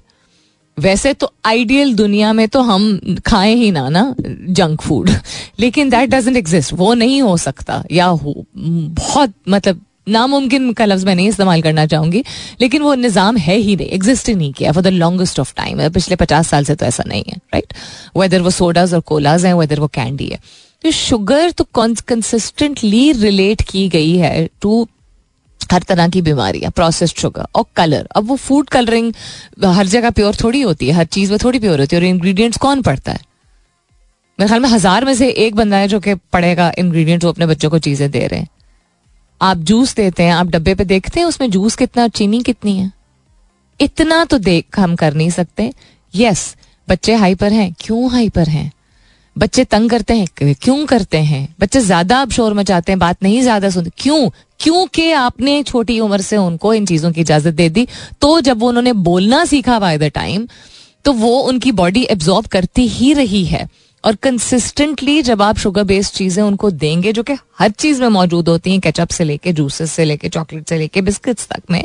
वैसे तो आइडियल दुनिया में तो हम खाएँ ही ना ना जंक फ़ूड लेकिन दैट डजेंट एग्जिस्ट वो नहीं हो सकता. या हो, बहुत मतलब नामुमकिन का लफ्ज मैं नहीं इस्तेमाल करना चाहूँगी, लेकिन वो निज़ाम है ही नहीं एग्जिस्ट ही नहीं किया for the longest of time पिछले पचास साल से तो ऐसा नहीं है राइट वेदर वो सोडाज और कोलाज हैं वेदर वो कैंडी है. तो शुगर तो कंसिस्टेंटली रिलेट की गई है टू हर तरह की बीमारियाँ प्रोसेस्ड शुगर और कलर अब वो फ़ूड कलरिंग हर जगह प्योर थोड़ी होती है, हर चीज़ में थोड़ी प्योर होती है और इंग्रेडिएंट्स कौन पढ़ता है? मेरे ख्याल में हज़ार में से एक बंदा है जो कि पढ़ेगा इंग्रेडिएंट्स वो अपने बच्चों को चीज़ें दे रहे हैं। आप जूस देते हैं, आप डब्बे पे देखते हैं, उसमें जूस कितना, चीनी कितनी है? इतना तो देख हम कर नहीं सकते। यस बच्चे हाइपर हैं, क्यों हाइपर हैं? बच्चे तंग करते हैं क्यों करते हैं? बच्चे ज़्यादा अब शोर मचाते हैं, बात नहीं ज़्यादा सुनते क्यों? क्योंकि आपने छोटी उम्र से उनको इन चीज़ों की इजाज़त दे दी तो जब उन्होंने बोलना सीखा बाय द टाइम तो वो उनकी बॉडी एब्जॉर्ब करती ही रही है। और कंसिस्टेंटली जब आप शुगर बेस्ड चीज़ें उनको देंगे, जो कि हर चीज़ में मौजूद होती हैं केचप से लेके जूसेस से लेके चॉकलेट से लेके बिस्किट्स तक में,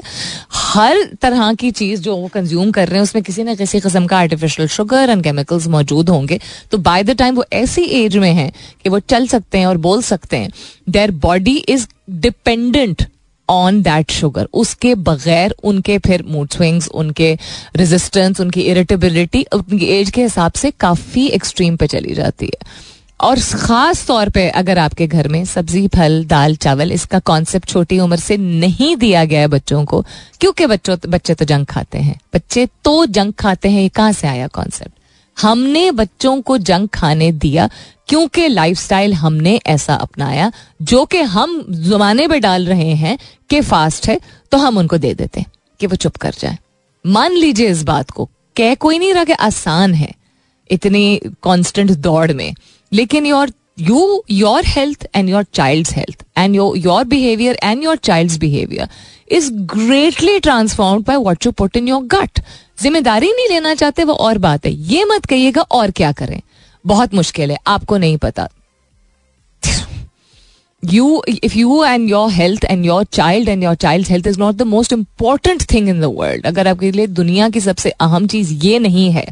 हर तरह की चीज़ जो वो कंज्यूम कर रहे हैं, उसमें किसी न किसी किस्म का आर्टिफिशियल शुगर एंड केमिकल्स मौजूद होंगे। तो बाय द टाइम वो ऐसी एज में हैं कि वो चल सकते हैं और बोल सकते हैं their body is dependent on that sugar उसके बगैर उनके फिर मूड स्विंग्स उनके रेजिस्टेंस उनकी इरिटेबिलिटी उनकी एज के हिसाब से काफ़ी एक्सट्रीम पे चली जाती है। और ख़ास तौर पे अगर आपके घर में सब्ज़ी, फल, दाल, चावल, इसका कॉन्सेप्ट छोटी उम्र से नहीं दिया गया है बच्चों को, क्योंकि बच्चों, बच्चे तो जंक खाते हैं। बच्चे तो जंक खाते हैं, ये कहाँ से आया कॉन्सेप्ट हमने बच्चों को जंक खाने दिया क्योंकि लाइफस्टाइल हमने ऐसा अपनाया, जो कि हम जमाने में डाल रहे हैं कि फास्ट है तो हम उनको दे देते हैं कि वो चुप कर जाए। मान लीजिए इस बात को, कह कोई नहीं रहा कि आसान है, इतनी कांस्टेंट दौड़ में। लेकिन your you your health and your child health and your your behaviour and your child behaviour is greatly transformed by what you put in your gut ज़िम्मेदारी नहीं लेना चाहते, वो और बात है। ये मत कहिएगा, और क्या करें? बहुत मुश्किल है, आपको नहीं पता। You if you and your health and your child and your child health is not the most important thing in the world अगर आपके लिए दुनिया की सबसे अहम चीज़ ये नहीं है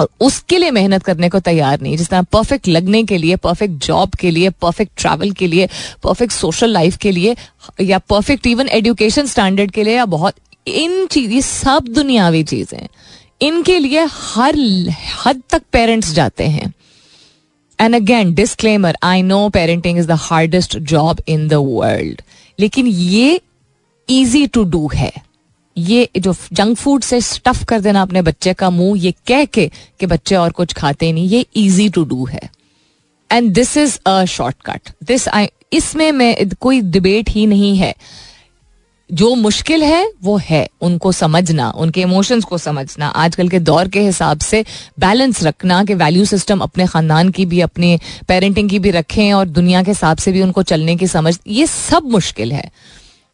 और उसके लिए मेहनत करने को तैयार नहीं। जिस तरह परफेक्ट लगने के लिए परफेक्ट जॉब के लिए परफेक्ट ट्रैवल के लिए परफेक्ट सोशल लाइफ के लिए, या परफेक्ट इवन एजुकेशन स्टैंडर्ड के लिए, या बहुत, इन चीज़ ये सब दुनियावी चीज़ें, इनके लिए हर हद तक पेरेंट्स जाते हैं। And again disclaimer I know parenting is the hardest job in the world लेकिन ये इजी टू डू है। ये जो जंक फ़ूड से स्टफ़ कर देना अपने बच्चे का मुँह, ये कह के कि बच्चे और कुछ खाते नहीं, ये इजी टू डू है। And this is a shortcut this इसमें मैं, कोई डिबेट ही नहीं है। जो मुश्किल है, वो है। उनको समझना, उनके इमोशंस को समझना। आजकल के दौर के हिसाब से बैलेंस रखना कि वैल्यू सिस्टम अपने खानदान की भी, अपनी पेरेंटिंग की भी रखें और दुनिया के हिसाब से भी उनको चलने की समझ, ये सब मुश्किल है।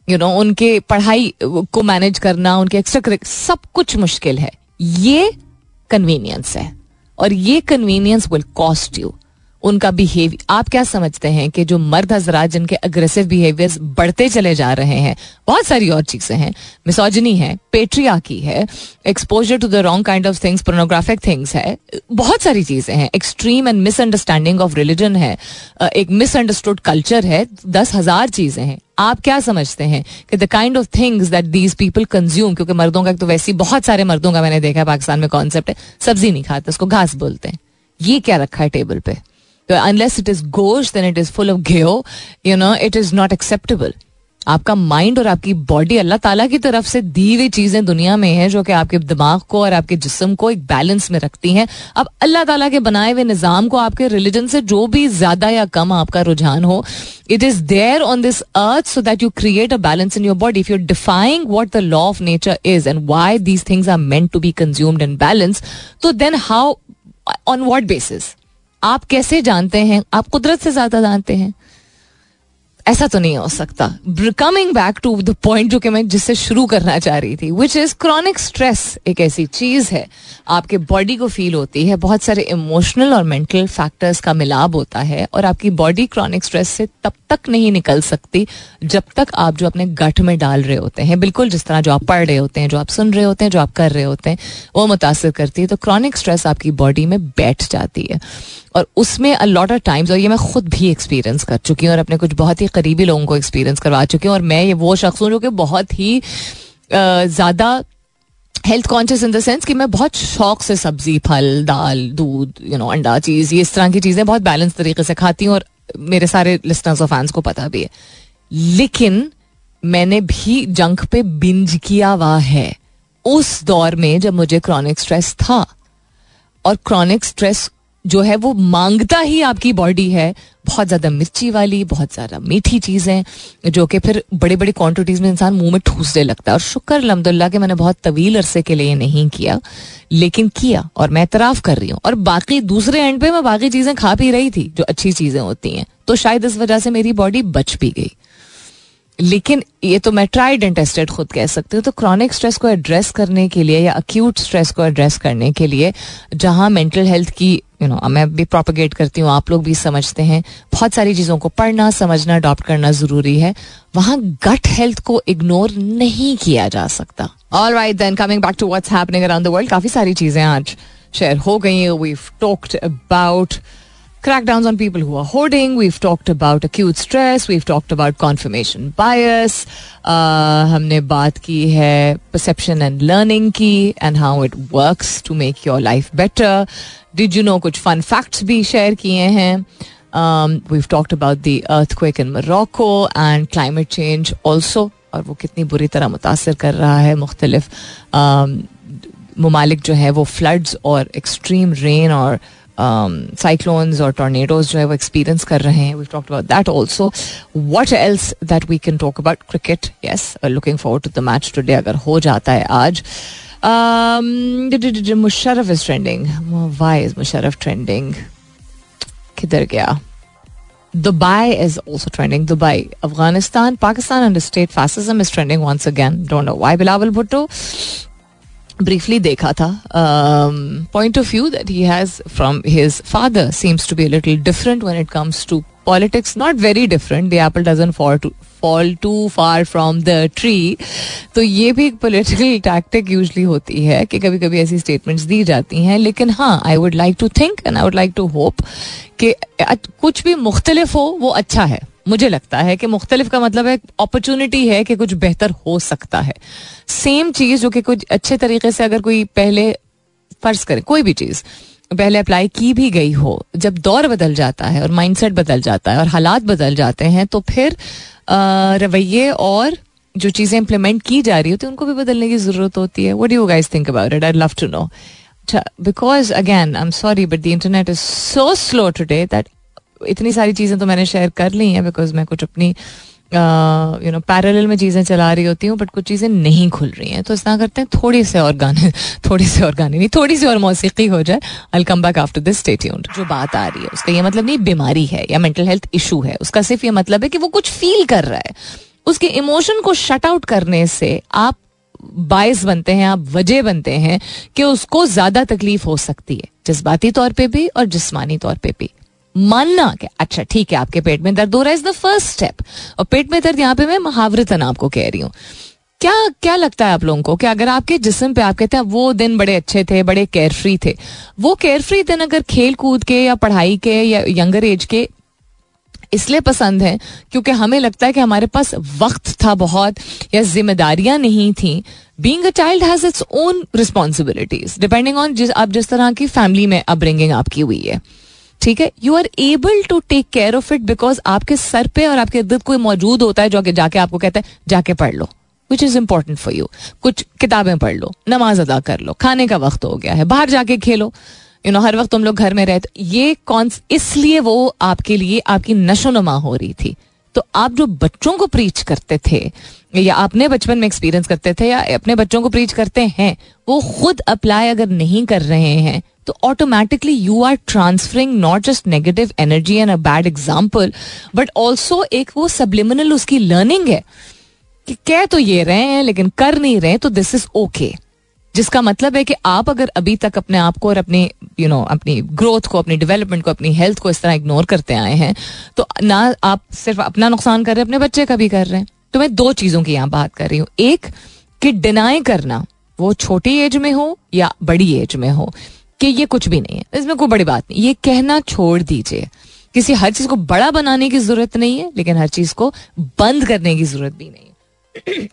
यू नो उनके पढ़ाई को मैनेज करना, उनके एक्स्ट्रा सब कुछ मुश्किल है। ये कन्वीनियंस है। और ये कन्वीनियंस विल कॉस्ट यू उनका बिहेवियर आप क्या समझते हैं कि जो मर्द हजरात जिनके अग्रेसिव बिहेवियर्स बढ़ते चले जा रहे हैं, बहुत सारी और चीज़ें हैं। मिसोजनी है पेट्रियाकी है exposure to the wrong kind of things pornographic things है, बहुत सारी चीज़ें हैं। Extreme and misunderstanding of religion है एक मिसअंडरस्टूड कल्चर है, दस हज़ार चीज़ें हैं। आप क्या समझते हैं कि the kind of things that these people consume क्योंकि मर्दों का तो वैसे बहुत सारे मर्दों का मैंने देखा है, पाकिस्तान में कॉन्सेप्ट है, सब्ज़ी नहीं खाते, उसको घास बोलते हैं। ये क्या रखा है टेबल पे? Unless it is Gauss then it is full of ghee you know it is not acceptable आपका माइंड और आपकी बॉडी अल्लाह ताला की तरफ़ से दी हुई चीज़ें दुनिया में है जो कि आपके दिमाग को और आपके जिस्म को एक बैलेंस में रखती हैं। अब अल्लाह ताला के बनाए हुए निज़ाम को आपके रिलीजन से जो भी ज़्यादा या कम आपका रुझान हो it is there on this earth so that you create a balance in your body if you defying what the law of nature is and why these things are meant to be consumed in balance तो then how on what basis आप कैसे जानते हैं? आप कुदरत से ज़्यादा जानते हैं। ऐसा तो नहीं हो सकता। Coming back to the point जो कि मैं जिससे शुरू करना चाह रही थी विच इज़ क्रॉनिक स्ट्रेस एक ऐसी चीज़ है। आपके बॉडी को फील होती है, बहुत सारे इमोशनल और मेंटल फैक्टर्स का मिलाप होता है और आपकी बॉडी क्रॉनिक स्ट्रेस से तब तक नहीं निकल सकती जब तक आप जो अपने गठ में डाल रहे होते हैं, बिल्कुल जिस तरह जो आप पढ़ रहे होते हैं, जो आप सुन रहे होते हैं, जो आप कर रहे होते हैं, वो मुतासर करती है तो क्रॉनिक स्ट्रेस आपकी बॉडी में बैठ जाती है। और उसमें अ लॉट ऑफ़ टाइम्स और ये मैं खुद भी एक्सपीरियंस कर चुकी हूँ और अपने कुछ बहुत ही करीबी लोगों को एक्सपीरियंस करवा चुकी हूँ और मैं ये वो शख्स हूँ जो कि बहुत ही ज़्यादा health conscious in the sense कि मैं बहुत शौक से सब्ज़ी, फल, दाल, दूध यू नो अंडा, चीज़, ये इस तरह की चीज़ें बहुत बैलेंस तरीके से खाती हूँ और मेरे सारे लिस्टर्स और फैंस को पता भी है। लेकिन मैंने भी जंक पे बिंज किया हुआ है। उस दौर में जब मुझे क्रॉनिक स्ट्रेस था और क्रॉनिक स्ट्रेस जो है वो माँगता ही आपकी बॉडी है। बहुत ज़्यादा मिर्ची वाली, बहुत ज़्यादा मीठी चीज़ें, जो कि फिर बड़े बड़ी क्वांटिटीज में इंसान मुँह में ठूसने लगता है। और शुक्र, अलहमदुल्ला, के मैंने बहुत तवील अरसे के लिए नहीं किया, लेकिन किया, और मैं इतराफ़ कर रही हूँ। और बाकी दूसरे एंड पे मैं बाकी चीज़ें खा पी रही थी, जो अच्छी चीज़ें होती हैं। तो शायद इस वजह से मेरी बॉडी बच भी गई। लेकिन ये तो मैं ट्राइड एंड टेस्टेड खुद कह सकती हूँ। तो क्रॉनिक स्ट्रेस को एड्रेस करने के लिए या अक्यूट स्ट्रेस को एड्रेस करने के लिए, जहाँ मेंटल हेल्थ की यू नो मैं भी प्रोपोगेट करती हूँ, आप लोग भी समझते हैं। बहुत सारी चीज़ों को पढ़ना, समझना अडॉप्ट करना ज़रूरी है। वहाँ गट हेल्थ को इग्नोर नहीं किया जा सकता। All right then coming back to what's happening around the world काफ़ी सारी चीज़ें आज शेयर हो गई हैं we talked about crackdowns on people who are hoarding. We've talked about acute stress. We've talked about confirmation bias. Uh, हमने बात की है perception and learning की and how it works to make your life better. Did you know कुछ fun facts भी share किए हैं. Um, we've talked about the earthquake in Morocco and climate change also. और वो कितनी बुरी तरह मुतासर कर रहा है मुख्तलिफ ममालिक जो है वो फ्लड्स और एक्सट्रीम रेन और साइक्लोन्स और टॉर्नेडोज जो है वो एक्सपीरियंस कर रहे हैं. We about that also what else that we can talk about cricket yes looking forward to the match today अगर हो जाता है आज. Musharraf is trending why is Musharraf trending किधर गया? Dubai is also trending. Dubai, Afghanistan, Pakistan under state fascism is trending once again. Don't know why. Bilawal Bhutto. Briefly देखा था of view that he has from his father seems to be a little different when it comes to politics not very different the apple doesn't fall to fall too far from the tree तो ये भी एक political tactic usually होती है कि कभी कभी ऐसी स्टेटमेंट्स दी जाती हैं लेकिन हाँ I would like to think and I would like to hope कि कुछ भी मुख्तलिफ़ हो वो अच्छा है मुझे लगता है कि मुख्तलिफ़ का मतलब है अपॉर्चुनिटी है कि कुछ बेहतर हो सकता है। सेम चीज़ जो कि कुछ अच्छे तरीके से अगर कोई पहले फ़र्ज़ करे, कोई भी चीज़, पहले अप्लाई की भी गई हो, जब दौर बदल जाता है और माइंडसेट बदल जाता है और हालात बदल जाते हैं तो फिर रवैये और जो चीज़ें इंप्लीमेंट की जा रही होती है, उनको भी बदलने की ज़रूरत होती है। What you guys think about it I love to know because again I am sorry but the internet is so slow today that इतनी सारी चीज़ें तो मैंने शेयर कर ली हैं बिकॉज़ मैं कुछ अपनी यू नो पैरेलल में चीज़ें चला रही होती हूँ बट कुछ चीज़ें नहीं खुल रही हैं। तो इस तरह करते हैं, थोड़ी से और गाने, थोड़ी से और गाने नहीं, थोड़ी सी और मौसीकी हो जाए I'll come back after this stay tune जो बात आ रही है उसका ये मतलब नहीं बीमारी है या मेंटल हेल्थ इशू है, उसका सिर्फ़ ये मतलब है कि वो कुछ फील कर रहा है। उसके इमोशन को शट आउट करने से आप बायस बनते हैं, आप वजह बनते हैं कि उसको ज़्यादा तकलीफ़ हो सकती है, जज्बाती तौर पे भी और जिस्मानी तौर पे भी। मानना कि अच्छा ठीक है, आपके पेट में दर्द हो रहा है इज़ द फ़र्स्ट स्टेप और पेट में दर्द यहाँ पे मैं मुहावरतन आपको कह रही हूँ। क्या क्या लगता है आप लोगों को कि अगर आपके जिसम पे, आप कहते हैं, वो दिन बड़े अच्छे थे, बड़े केयर फ्री थे, वो केयर फ्री दिन अगर खेल कूद के या पढ़ाई के या यंगर एज के इसलिए पसंद है, क्योंकि हमें लगता है कि हमारे पास वक्त था बहुत या जिम्मेदारियाँ नहीं थी। Being a child has its own responsibilities depending on जिस, आप जिस तरह की फैमिली में अपब्रिंगिंग आपकी हुई है। ठीक है? You are able to take care of it because आपके सर पे और आपके इर्द कोई मौजूद होता है जो जाके आपको कहता है, जाके पढ़ लो। Which is important for you कुछ किताबें पढ़ लो, नमाज़ अदा कर लो, खाने का वक्त हो गया है, बाहर जाके खेलो। यू नो हर वक्त तुम लोग घर में रहते ये कौन इसलिए वो आपके लिए आपकी नशो नमा हो रही थी। तो आप जो बच्चों को प्रीच करते थे, या अपने बचपन में एक्सपीरियंस करते थे, या अपने बच्चों को प्रीच करते हैं, वो खुद अप्लाई अगर नहीं कर रहे हैं तो automatically you are transferring not just negative energy and a bad example but also एक वो सब्लिमिनल उसकी लर्निंग है कि कह तो ये रहे हैं, लेकिन कर नहीं रहे तो दिस इज़ ओके जिसका मतलब है कि आप अगर अभी तक अपने आप को और अपनी यू नो अपनी ग्रोथ को, अपनी डेवलपमेंट को, अपनी हेल्थ को इस तरह इग्नोर करते आए हैं तो ना आप सिर्फ़ अपना नुकसान कर रहे हैं, अपने बच्चे का भी कर रहे हैं। तो मैं दो चीज़ों की यहाँ बात कर रही हूँ। एक, कि डिनाई करना, वो छोटी एज में हो या बड़ी एज में हो, कि ये कुछ भी नहीं है। इसमें कोई बड़ी बात नहीं। ये कहना छोड़ दीजिए। किसी हर चीज़ को बड़ा बनाने की ज़रूरत नहीं है, लेकिन हर चीज़ को बंद करने की ज़रूरत भी नहीं है।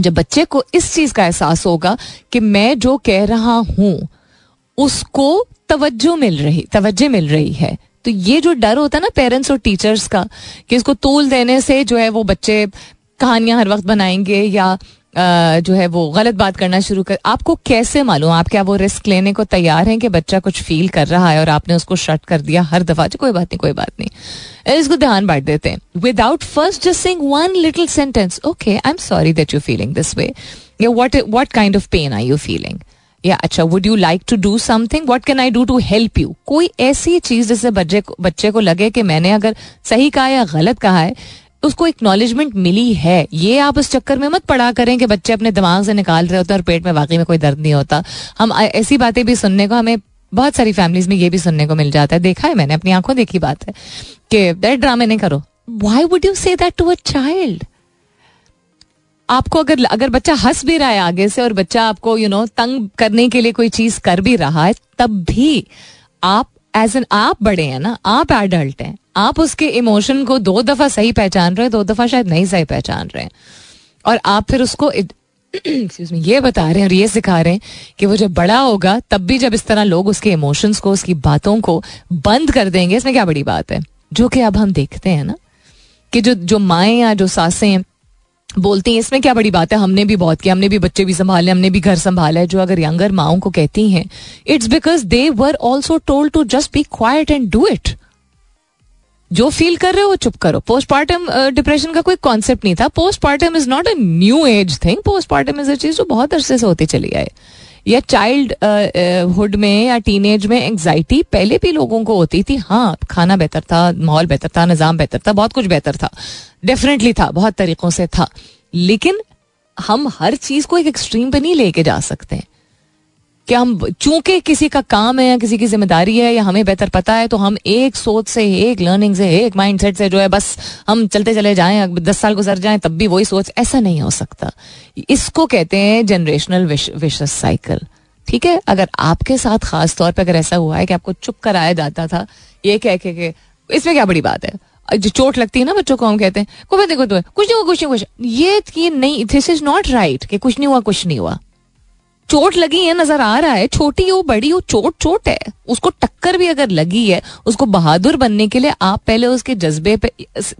जब बच्चे को इस चीज़ का एहसास होगा कि मैं जो कह रहा हूँ, उसको तवज्जो मिल रही, तवज्जो मिल रही है। तो ये जो डर होता है ना पेरेंट्स और टीचर्स का, कि इसको तोल देने से जो है वो बच्चे कहानियाँ हर वक्त बनाएँगे या जो है वो गलत बात करना शुरू कर, आपको कैसे मालूम? आप क्या वो रिस्क लेने को तैयार हैं कि बच्चा कुछ फील कर रहा है और आपने उसको शट कर दिया हर दफ़ा? जो कोई बात नहीं, कोई बात नहीं। इसको ध्यान बांट देते हैं। Without first just sing one little sentence okay I am sorry that you feeling this way या what what kind of pain I you feeling या अच्छा would you like to do something what can I do to help you कोई ऐसी चीज़ जिससे बच्चे को लगे कि मैंने अगर सही कहा या गलत कहा है उसको एक्नॉलेजमेंट मिली है। ये आप उस चक्कर में मत पड़ा करें कि बच्चे अपने दिमाग से निकाल रहे होते हैं और पेट में वाकई में कोई दर्द नहीं होता। हम ऐसी बातें भी सुनने को हमें बहुत सारी फैमिलीज़ में ये भी सुनने को मिल जाता है। देखा है मैंने अपनी आँखों देखी बात है कि ड्रामे नहीं करो। Why would you say that to a child आपको अगर अगर बच्चा हंस भी रहा है आगे से और बच्चा आपको यू you नो know, तंग करने के लिए कोई चीज़ कर भी रहा है तब भी आप एज एन आप बड़े हैं ना आप एडल्ट हैं। आप उसके इमोशन को दो दफ़ा सही पहचान रहे हैं, दो दफ़ा शायद नहीं सही पहचान रहे हैं। और आप फिर उसको एक्सक्यूज ये बता रहे हैं और ये सिखा रहे हैं कि वो जब बड़ा होगा, तब भी जब इस तरह लोग उसके इमोशंस को, उसकी बातों को बंद कर देंगे, इसमें क्या बड़ी बात है? जो कि अब हम देखते हैं ना, कि जो जो माएँ या जो सासें बोलती हैं, इसमें क्या बड़ी बात है? हमने भी बहुत किया, हमने भी बच्चे भी संभाले, हमने भी घर संभाला है। जो अगर यंगर माओ को कहती हैं it's because they were also told to just be quiet and do it जो फील कर रहे हो वो चुप करो। पोस्टमार्टम डिप्रेशन का कोई कॉन्सेप्ट नहीं था। Postmortem is not a new age thing postmortem is a चीज़ जो बहुत अरसे से होती चली आए या चाइल्ड हुड में या टीन में एंगजाइटी पहले भी लोगों को होती थी। हाँ खाना बेहतर था, माहौल बेहतर था, निज़ाम बेहतर था, बहुत कुछ बेहतर था। डेफिनेटली था, बहुत तरीकों से था। लेकिन हम हर चीज़ को एक एक्सट्रीम पे नहीं लेके जा सकते। कि हम चूँकि किसी का काम है या किसी की ज़िम्मेदारी है या हमें बेहतर पता है तो हम एक सोच से, एक लर्निंग से, एक माइंडसेट से जो है, बस हम चलते चले जाएँ दस साल गुजर जाएँ, तब भी वही सोच, ऐसा नहीं हो सकता। इसको कहते हैं जनरेशनल विशस साइकिल ठीक है? अगर आपके साथ खास तौर पर अगर ऐसा हुआ है कि आपको चुप कराया जाता था, ये कह के इसमें क्या बड़ी बात है? जो चोट लगती है ना बच्चों को हम कहते हैं कोई तो कुछ नहीं कुछ नहीं कुछ ये नहीं दिस इज़ नॉट राइट कि कुछ नहीं हुआ, कुछ नहीं हुआ। चोट लगी है, नज़र आ रहा है, छोटी हो, बड़ी हो, चोट चोट है। उसको टक्कर भी अगर लगी है, उसको बहादुर बनने के लिए आप पहले उसके जज्बे पे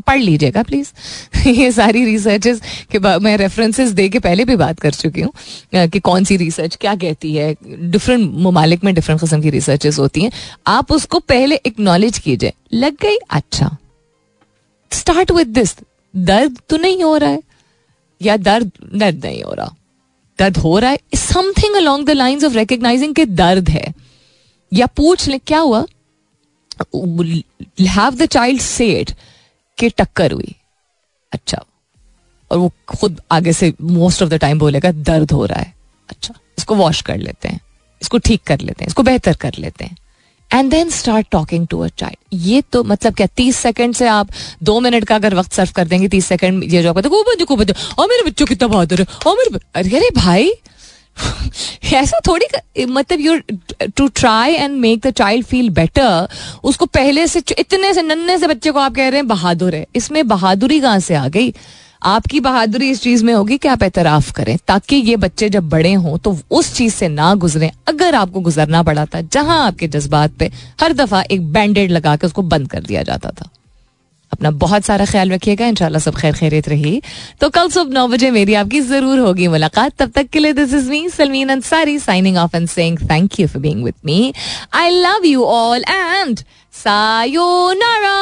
पढ़ लीजिएगा प्लीज़ ये सारी रिसर्चेस के मैं रेफरेंसेस दे के पहले भी बात कर चुकी हूँ कि कौन सी रिसर्च क्या कहती है। डिफरेंट ममालिक में डिफरेंट किस्म की रिसर्चेस होती हैं। आप उसको पहले एक्नॉलेज कीजिए। लग गई? अच्छा। स्टार्ट विद दिस दर्द तो नहीं हो रहा है, या दर्द दर्द नहीं हो रहा। दर्द हो रहा है something along the lines of recognising के दर्द है। या पूछ ले, क्या हुआ? हैव द चाइल्ड सेड के टक्कर हुई। अच्छा। और वो खुद आगे से मोस्ट ऑफ़ द टाइम बोलेगा, दर्द हो रहा है। अच्छा। इसको वॉश कर लेते हैं। इसको ठीक कर लेते हैं। इसको बेहतर कर लेते हैं। And then start talking to a child ये तो मतलब क्या, तीस सेकंड से आप दो मिनट का अगर वक्त सर्व कर देंगे, तीस सेकंड ये जो को बच्चों को बच्चों। और मेरे बच्चों कितना बहादुर है। और मेरे अरे अरे भाई, ऐसा थोड़ी मतलब you to try and make the child feel better उसको पहले से इतने से नन्हे से बच्चे को आप कह रहे हैं, बहादुर है। इसमें बहादुरी कहाँ से आ गई? आपकी बहादुरी इस चीज़ में होगी कि आप एतराफ करें, ताकि ये बच्चे जब बड़े हों तो उस चीज़ से ना गुजरे। अगर आपको गुजरना पड़ा था, जहाँ आपके जज्बात पे हर दफ़ा एक बैंडेड लगा के उसको बंद कर दिया जाता था। अपना बहुत सारा ख्याल रखिएगा, इंशाल्लाह सब खैर खैरियत रही। तो कल सुबह नौ बजे मेरी आपकी ज़रूर होगी मुलाकात। तब तक के लिए this is me Salmeen Ansari signing off and saying thank you for being with me I love you all and sayonara